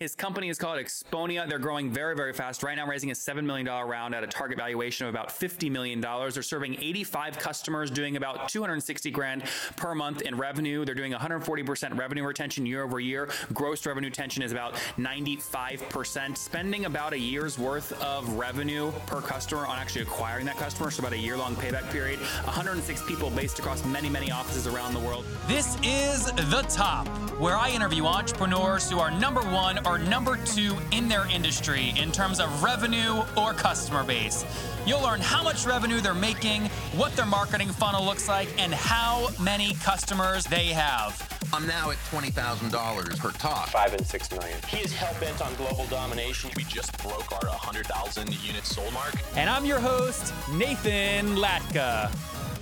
His company is called Exponea. They're growing very, very fast. Right now, raising a $7 million round at a target valuation of about $50 million. They're serving 85 customers, doing about 260 grand per month in revenue. They're doing 140% revenue retention year over year. Gross revenue retention is about 95%, spending about a year's worth of revenue per customer on actually acquiring that customer. So about a year long payback period. 106 people based across many, many offices around the world. This is The Top, where I interview entrepreneurs who are number one or number two in their industry in terms of revenue or customer base. You'll learn how much revenue they're making, what their marketing funnel looks like, and how many customers they have. I'm now at $20,000 per talk. Five and six million. He is hell bent on global domination. We just broke our 100,000 unit sold mark. And I'm your host, Nathan Latka.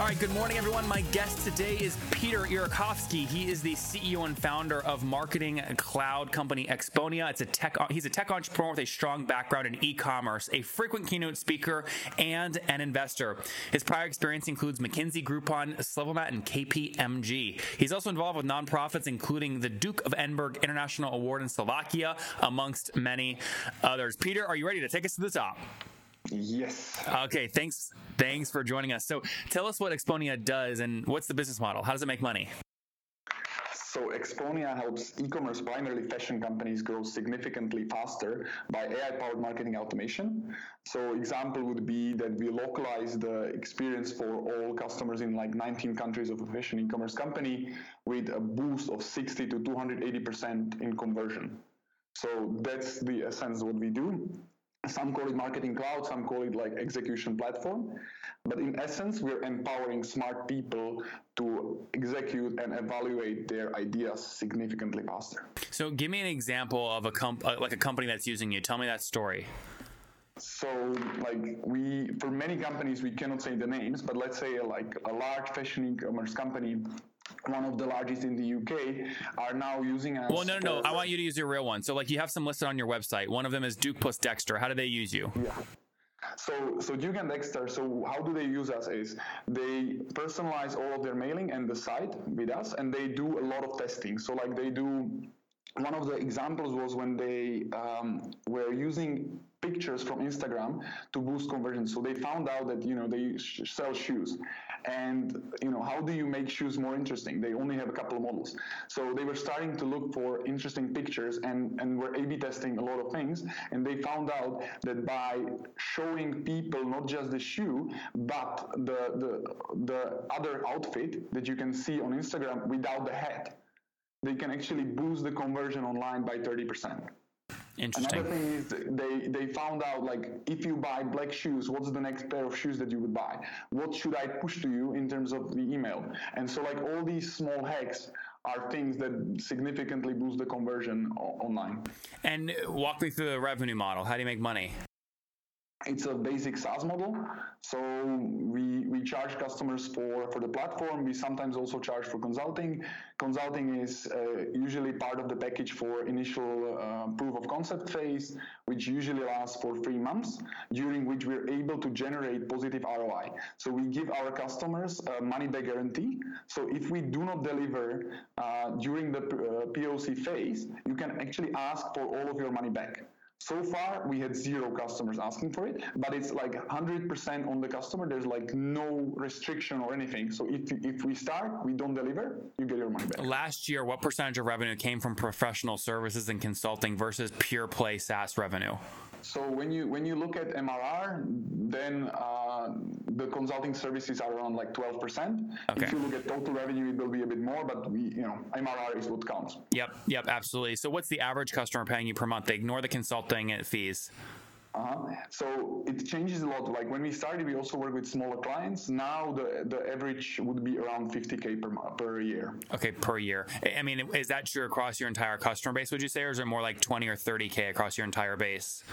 All right, good morning, everyone. My guest today is Peter Irikovsky. He is the CEO and founder of marketing cloud company Exponea. It's a tech. He's a tech entrepreneur with a strong background in e-commerce, a frequent keynote speaker, and an investor. His prior experience includes McKinsey, Groupon, Slevomat, and KPMG. He's also involved with nonprofits, including the Duke of Edinburgh International Award in Slovakia, amongst many others. Peter, are you ready to take us to the top? Yes. Okay, thanks. Thanks for joining us. So, tell us what Exponea does and what's the business model? How does it make money? So Exponea helps e-commerce, primarily fashion companies, grow significantly faster by AI-powered marketing automation. So example would be that we localize the experience for all customers in like 19 countries of a fashion e-commerce company with a boost of 60 to 280% in conversion. So that's the essence of what we do some call it marketing cloud, some call it like execution platform. But in essence, we're empowering smart people to execute and evaluate their ideas significantly faster. So, give me an example of a comp- uh, like a company that's using you. Tell me that story. So, like we, for many companies, we cannot say the names, but let's say like a large fashion e-commerce company one of the largest in the UK, are now using us. Well, no, no, no. I want you to use your real one. So, like, you have some listed on your website. One of them is Duke plus Dexter. How do they use you? Yeah. So, so Duke and Dexter. So, how do they use us? Is they personalize all of their mailing and the site with us, and they do a lot of testing. So, like, they do. One of the examples was when they um, were using pictures from Instagram to boost conversion. So they found out that you know they sh- sell shoes, and you know how do you make shoes more interesting? They only have a couple of models. So they were starting to look for interesting pictures and and were a b testing a lot of things. And they found out that by showing people not just the shoe but the the the other outfit that you can see on instagram without the hat they can actually boost the conversion online by 30% Interesting. Another thing is they they found out like if you buy black shoes, what's the next pair of shoes that you would buy? What should I push to you in terms of the email? And so like all these small hacks are things that significantly boost the conversion online. And walk me through the revenue model. How do you make money? It's a basic SaaS model. So we we charge customers for for the platform. We sometimes also charge for consulting. Consulting is uh, usually part of the package for initial uh, proof of concept phase, which usually lasts for three months, during which we're able to generate positive ROI. So we give our customers a money back guarantee. So if we do not deliver uh, during the uh, POC phase, you can actually ask for all of your money back. So far, we had zero customers asking for it, but it's like 100% on the customer. There's like no restriction or anything. So if, if we start, we don't deliver, you get your money back. Last year, what percentage of revenue came from professional services and consulting versus pure play SaaS revenue? So when you when you look at MRR, then uh, the consulting services are around like 12%. Okay. If you look at total revenue, it will be a bit more, but we you know MRR is what counts. Yep, yep, absolutely. So what's the average customer paying you per month? They ignore the consulting fees. Uh-huh. So it changes a lot. Like when we started, we also work with smaller clients. Now the the average would be around 50k per per year. Okay, per year. I mean, is that true across your entire customer base? Would you say, or is it more like 20 or 30k across your entire base?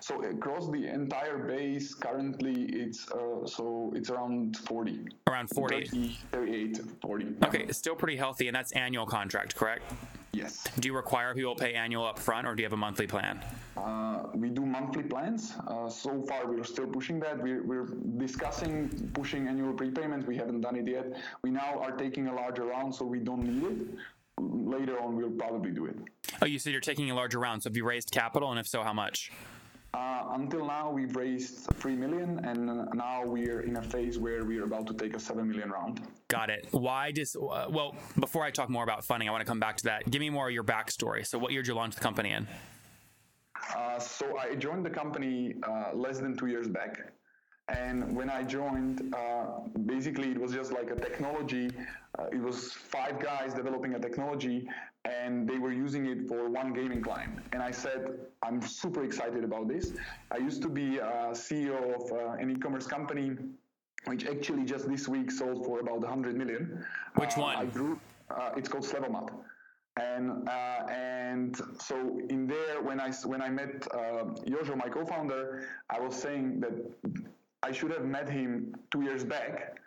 So across the entire base, currently it's uh, so it's around 40. Around 40. 30, 38, 40. Okay, it's still pretty healthy, and that's annual contract, correct? Yes. Do you require people to pay annual up front, or do you have a monthly plan? Uh, we do monthly plans. Uh, so far, we're still pushing that. We're, we're discussing pushing annual prepayment. We haven't done it yet. We now are taking a larger round, so we don't need it. Later on, we'll probably do it. Oh, you said you're taking a larger round. So have you raised capital, and if so, how much? Uh, until now, we've raised three million, and now we're in a phase where we're about to take a seven million round. Got it. Why does uh, well? Before I talk more about funding, I want to come back to that. Give me more of your backstory. So, what year did you launch the company in? Uh, so I joined the company uh, less than two years back. And when I joined, uh, basically it was just like a technology. Uh, it was five guys developing a technology, and they were using it for one gaming client. And I said, I'm super excited about this. I used to be a CEO of uh, an e-commerce company, which actually just this week sold for about 100 million. Which Uh, one? I grew. Uh, it's called Slevomat and uh, and so in there when I when I met uh, Jojo, my co-founder, I was saying that I should have met him two years back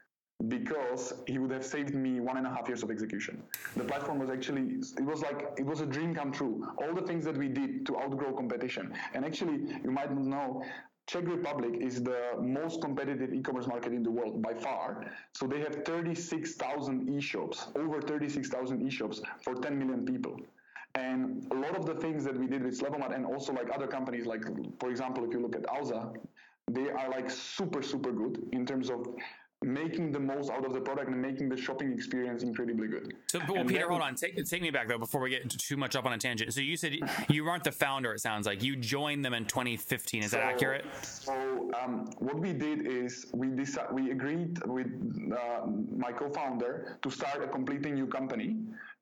because he would have saved me one and a half years of execution. The platform was actually it was like it was a dream come true. All the things that we did to outgrow competition, and actually you might not know. Czech Republic is the most competitive e-commerce market in the world by far. So they have 36,000 e-shops, over 36,000 e-shops for 10 million people. And a lot of the things that we did with Slevomat and also like other companies, like for example, if you look at Alza, they are like super, super good in terms of making the most out of the product and making the shopping experience incredibly good. So, well, And Peter, then- hold on. Take, take me back though before we get too much up on a tangent. So you said you weren't the founder. It sounds like you joined them in 2015. Is that accurate? So um, what we did is we decided we agreed with uh, my co-founder to start a completely new company,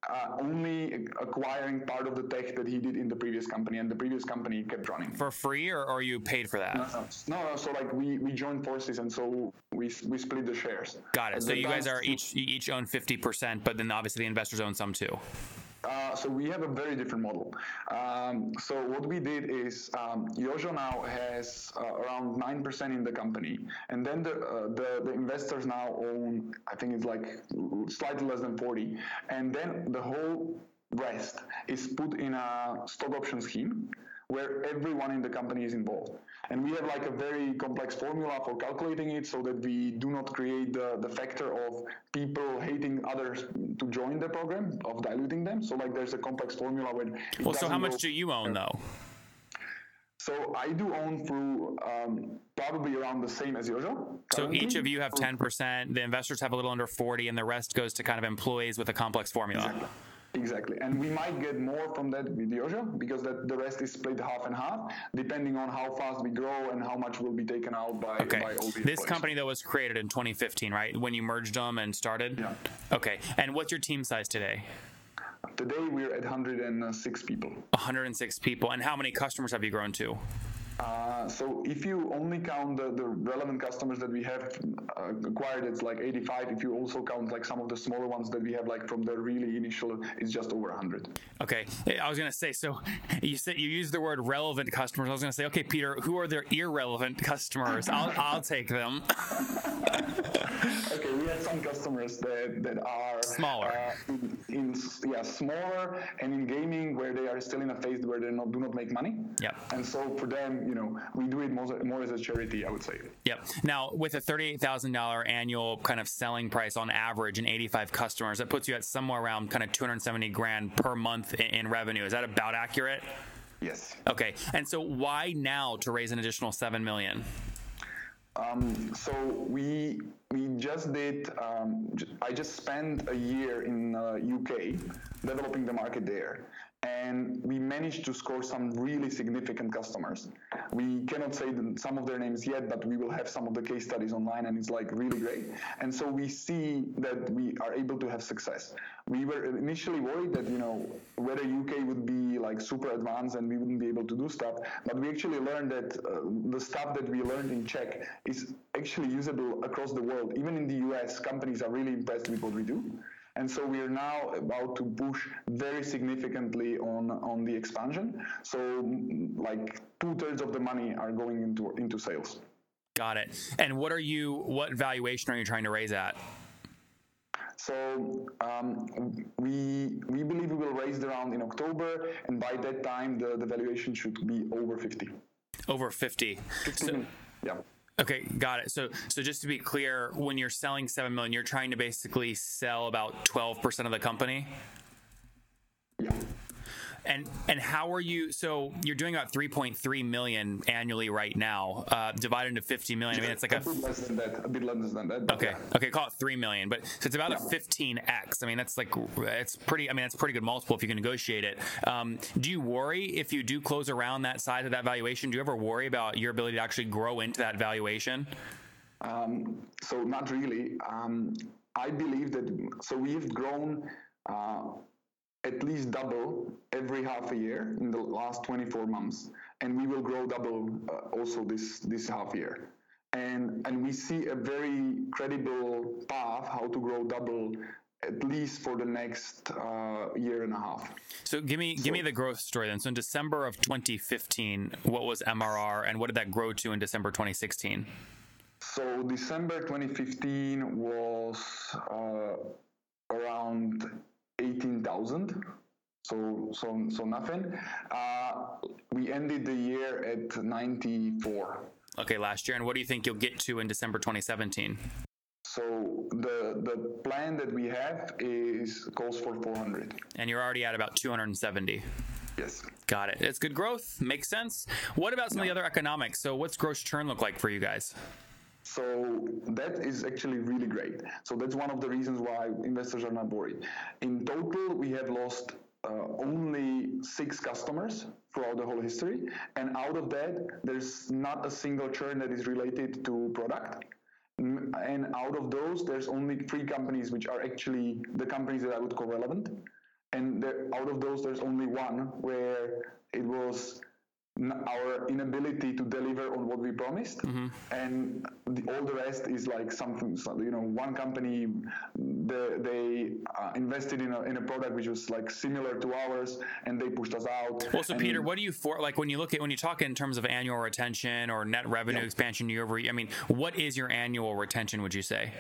uh, only acquiring part of the tech that he did in the previous company, and the previous company kept running. For free, or, or you paid for that? No, no. no, So like we we joined forces, and so we we split the shares. Got it. At So you guys are each you each own 50%, but then obviously the investors own some too. Uh, so we have a very different model. Um, so what we did is um, Yojo now has uh, around nine percent in the company, and then the, uh, the the investors now own I think it's like slightly less than forty, and then the whole rest is put in a stock option scheme where everyone in the company is involved. And we have like a very complex formula for calculating it so that we do not create the, the factor of people hating others to join the program, of diluting them. So like there's a complex formula when Well, so how much do you own though? So I do own through um, probably around the same as Yojo. So each of you have 10%. The investors have a little under 40, and the rest goes to kind of employees with a complex formula. Exactly. Exactly. And we might get more from that with Yojo because that the rest is split half and half, depending on how fast we grow and how much will be taken out by, Okay. by This employees. company that was created in 2015, right? When you merged them and started. Yeah. Okay. And what's your team size today? Today we're at 106 people. 106 people. And how many customers have you grown to? Uh, so if you only count the, the relevant customers that we have uh, acquired, it's like 85. If you also count like some of the smaller ones that we have like from the really initial, it's just over 100. Okay, I was gonna say. So you said you used the word relevant customers. I was gonna say, okay, Peter, who are their irrelevant customers? I'll I'll take them. Okay, we have some customers that, that are Smaller. uh, in, yeah smaller and in gaming where they are still in a phase where they not, do not make money. Yep. And so for them, you know, we do it more, more as a charity, I would say. Yep. Now, with a thirty-eight thousand dollar annual kind of selling price on average and eighty-five customers, that puts you at somewhere around kind of two hundred seventy grand per month in, in revenue. Is that about accurate? Yes. Okay. And so why now to raise an additional 7 million? Um, so we we just did. Um, I just spent a year in uh, UK developing the market there, and we managed to score some really significant customers. We cannot say some of their names yet, but we will have some of the case studies online, and it's like really great. And so we see that we are able to have success. We were initially worried that you know whether UK would be like super advanced and we wouldn't be able to do stuff, but we actually learned that uh, the stuff that we learned in Czech is actually usable across the world. Even in the US, companies are really impressed with what we do. And so we are now about to push very significantly on, on the expansion. So like two thirds of the money are going into, into sales. Got it. And what are you, what valuation are you trying to raise at? So um, we we believe we will raise the round in October, and by that time the, the valuation should be over 50. Over 50. 50 So, yeah. Okay, got it. So, so just to be clear, when you're selling seven million, you're trying to basically sell about 12% of the company. Yeah. And and how are you? So you're doing about 3.3 million annually right now, uh, divided into 50 million. I mean, it's like a bit less than that. A bit less than that. Okay. yeah. Okay. Call it three million, but so it's about a fifteen x. I mean, that's like it's pretty. I mean, that's a pretty good multiple if you can negotiate it. Um, do you worry if you do close around that size of that valuation? Do you ever worry about your ability to actually grow into that valuation? Um, so not really. Um, I believe that. So we've grown. Uh, at least double every half a year in the last 24 months, and we will grow double uh, also this this half year. And and we see a very credible path how to grow double at least for the next uh, year and a half. So give me give me the growth story then. So in December of 2015, what was MRR, and what did that grow to in December 2016? So December 2015 was uh, around 18,000. So so so nothing. Uh, we ended the year at 94. Okay, last year, and what do you think you'll get to in December 2017? So the the plan that we have is calls for 400. And you're already at about 270. Yes. Got it. It's good growth. Makes sense. What about some of the other economics? So, what's gross churn look like for you guys? So that is actually really great. So that's one of the reasons why investors are not worried. In total, we have lost uh, only six customers throughout the whole history, and out of that, there's not a single churn that is related to product. Mm, And out of those, there's only three companies which are actually the companies that I would call relevant. And there, out of those, there's only one where it was our inability to deliver on what we promised, and the, all the rest is like something. so, You know, one company the, they uh, invested in a, in a product which was like similar to ours, and they pushed us out. Well, so And- Peter, what do you for like when you look at when you talk in terms of annual retention or net revenue Yeah. expansion year over year? I mean, what is your annual retention? Would you say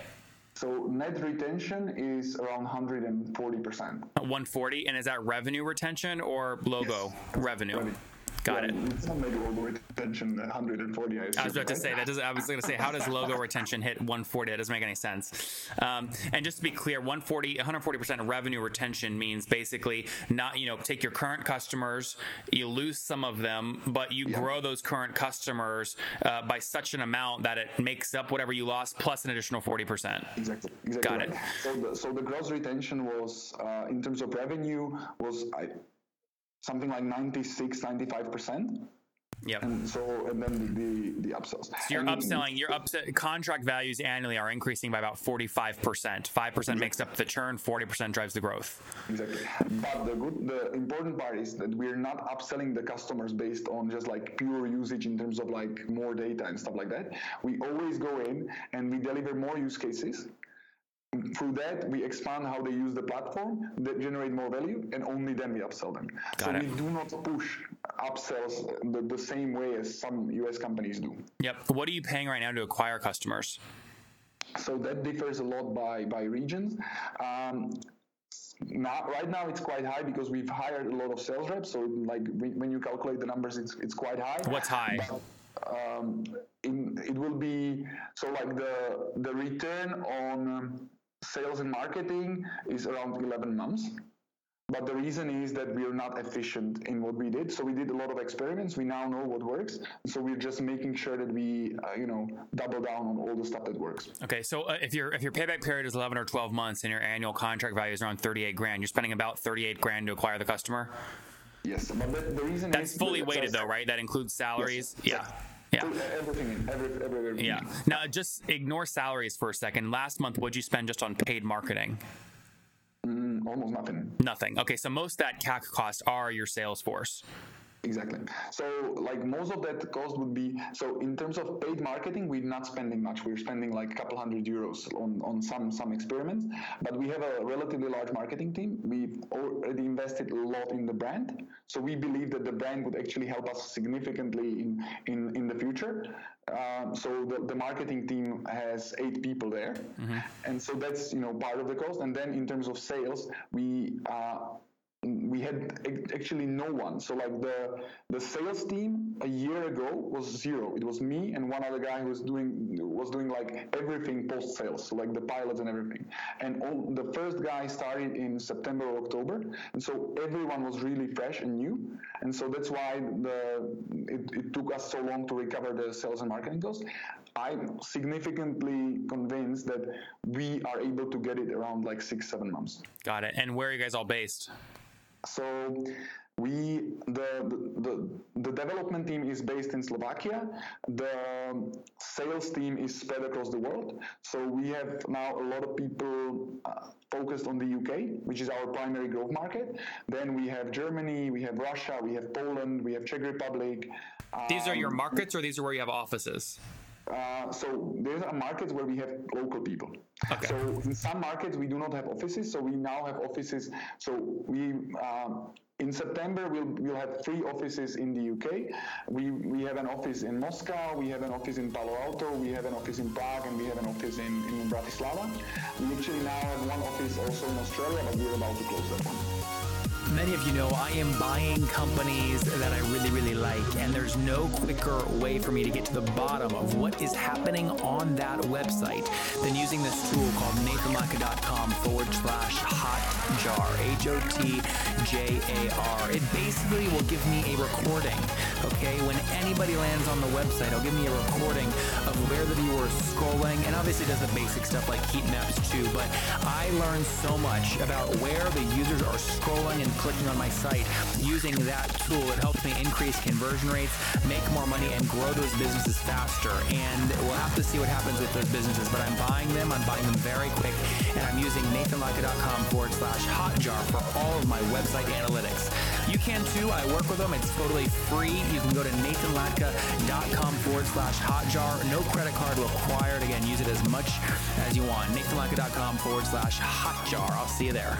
So net retention is around 140 percent. 140? And is that revenue retention or logo revenue? Revenue. Got it. It's not like logo retention 140. I, I was assume, about to right? say that doesn't. I was going to say, how does logo retention hit 140? That doesn't make any sense. Um, and just to be clear, 140, 140 percent of revenue retention means basically not, you know, take your current customers, you lose some of them, but you grow those current customers uh, by such an amount that it makes up whatever you lost plus an additional 40 percent. Exactly. exactly Got right. it. So the, so the gross retention was, uh, in terms of revenue, was I, something like 96, 95 percent. Yep. And so, and then the the, the upsells. So you're upselling. Your upset contract values annually are increasing by about 45 percent. Five percent makes up the churn. 40 percent drives the growth. Exactly. But the good, the important part is that we're not upselling the customers based on just like pure usage in terms of like more data and stuff like that. We always go in and we deliver more use cases. Through that, we expand how they use the platform, that generate more value, and only then we upsell them. so it. we do not push upsells the, the same way as some US companies do. Yep. What are you paying right now to acquire customers? So that differs a lot by by regions. Um, now, right now it's quite high because we've hired a lot of sales reps. So like when when you calculate the numbers, it's it's quite high. What's high? But, um, in, it will be so like the the return on um, sales and marketing is around 11 months. but the reason is that we are not efficient in what we did. So we did a lot of experiments. We now know what works. So we're just making sure that we, uh, you know, double down on all the stuff that works. Okay, so uh, if your if your payback period is 11 or 12 months and your annual contract value is around 38 grand, you're spending about 38 grand to acquire the customer. Yes, but the, the reason That's fully that- weighted though, right? That includes salaries. Yes, Yeah. Yeah. Everything, in- every, every. Yeah. Now, just ignore salaries for a second. Last month, what'd you spend just on paid marketing? Mm, almost nothing. Nothing. Okay, so most of that CAC costs are your sales force. Exactly. So, like most of that cost would be so in terms of paid marketing, we're not spending much. We're spending like a couple hundred euros on, on some some experiments, but we have a relatively large marketing team. We've already invested a lot in the brand, so we believe that the brand would actually help us significantly in in, in the future. Um, so the, the marketing team has eight people there, and so that's you know part of the cost. And then in terms of sales, we uh, we had actually no one. So like the the sales team a year ago was zero. It was me and one other guy who was doing was doing like everything post sales, so like the pilots and everything. And all, the first guy started in September or October, and so everyone was really fresh and new. And so that's why the it, it took us so long to recover the sales and marketing costs. I'm significantly convinced that we are able to get it around like six seven months. Got it. And where are you guys all based? So we the, the the development team is based in Slovakia. The sales team is spread across the world. So we have now a lot of people uh, focused on the UK, which is our primary growth market. Then we have Germany, we have Russia, we have Poland, we have Czech Republic. These are your Um, markets, or these are where you have offices? Uh, so there's are markets where we have local people. Okay. So in some markets we do not have offices. So we now have offices. So we um, in September we'll we'll have three offices in the UK. We we have an office in Moscow. We have an office in Palo Alto. We have an office in Prague, and we have an office in in Bratislava. We actually now have one office also in Australia, but we're about to close that one. Many of you know I am buying companies that I really, really like, and there's no quicker way for me to get to the bottom of what is happening on that website than using this tool called nathanlatka.com forward slash hotjar, H O T J A R. It basically will give me a recording, okay? When anybody lands on the website, it'll give me a recording of where the viewer is scrolling, and obviously it does the basic stuff like heat maps too, but I learned so much about where the users are scrolling and clicking on my site using that tool. It helps me increase conversion rates, make more money, and grow those businesses faster. And we'll have to see what happens with those businesses, but I'm buying them. I'm buying them very quick, and I'm using nathanlatka.com forward slash hotjar for all of my website analytics. You can too. I work with them. It's totally free. You can go to nathanlatka.com forward slash hotjar. No credit card required. Again, use it as much as you want. nathanlatka.com forward slash hotjar. I'll see you there.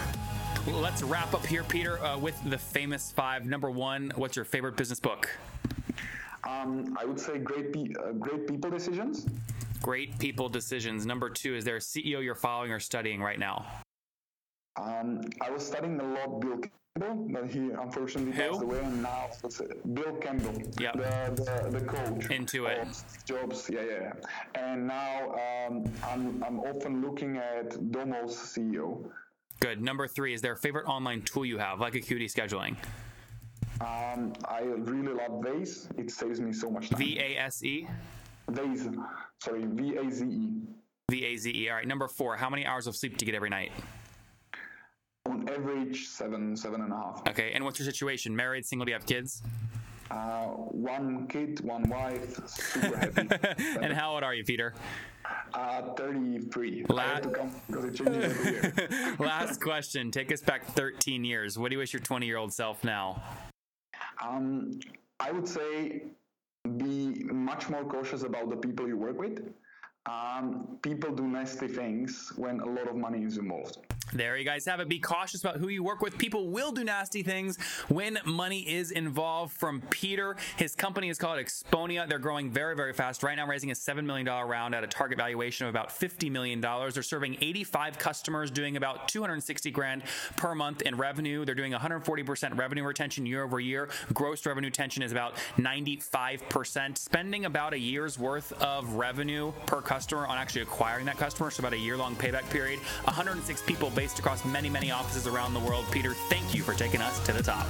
Let's wrap up here, Peter, uh, with the famous five. Number one, what's your favorite business book? Um, I would say great pe- uh, great people decisions. Great People Decisions. Number two, is there a CEO you're following or studying right now? Um, I was studying a lot Bill but he unfortunately Who? passed away, and now it's uh, Bill Campbell, Yep. the, the the coach. Intuit. Jobs, yeah, yeah. And now um, I'm I'm often looking at Domo's CEO. Good. Number three, is there a favorite online tool you have, like Acuity Scheduling? Um, I really love Vaze. It saves me so much time. V A S E? Vaze, sorry, V A Z E. V A Z E. All right. Number four, how many hours of sleep do you get every night? On average, seven, seven and a half. Okay. And what's your situation? Married, single, do you have kids? Uh, one kid, one wife, super happy. and how old are you, Peter? uh, 33. La- I to come because it changes every year. Last question. Take us back 13 years. What do you wish your 20 year old self now? Um, I would say be much more cautious about the people you work with. Um, people do nasty things when a lot of money is involved. There you guys have it. Be cautious about who you work with. People will do nasty things when money is involved. From Peter, his company is called Exponea. They're growing very, very fast. Right now, raising a $7 million round at a target valuation of about $50 million. They're serving 85 customers, doing about 260 grand per month in revenue. They're doing 140% revenue retention year over year. Gross revenue retention is about 95%. Spending about a year's worth of revenue per customer on actually acquiring that customer. So about a year long payback period. 106 people based across many, many offices around the world. Peter, thank you for taking us to the top.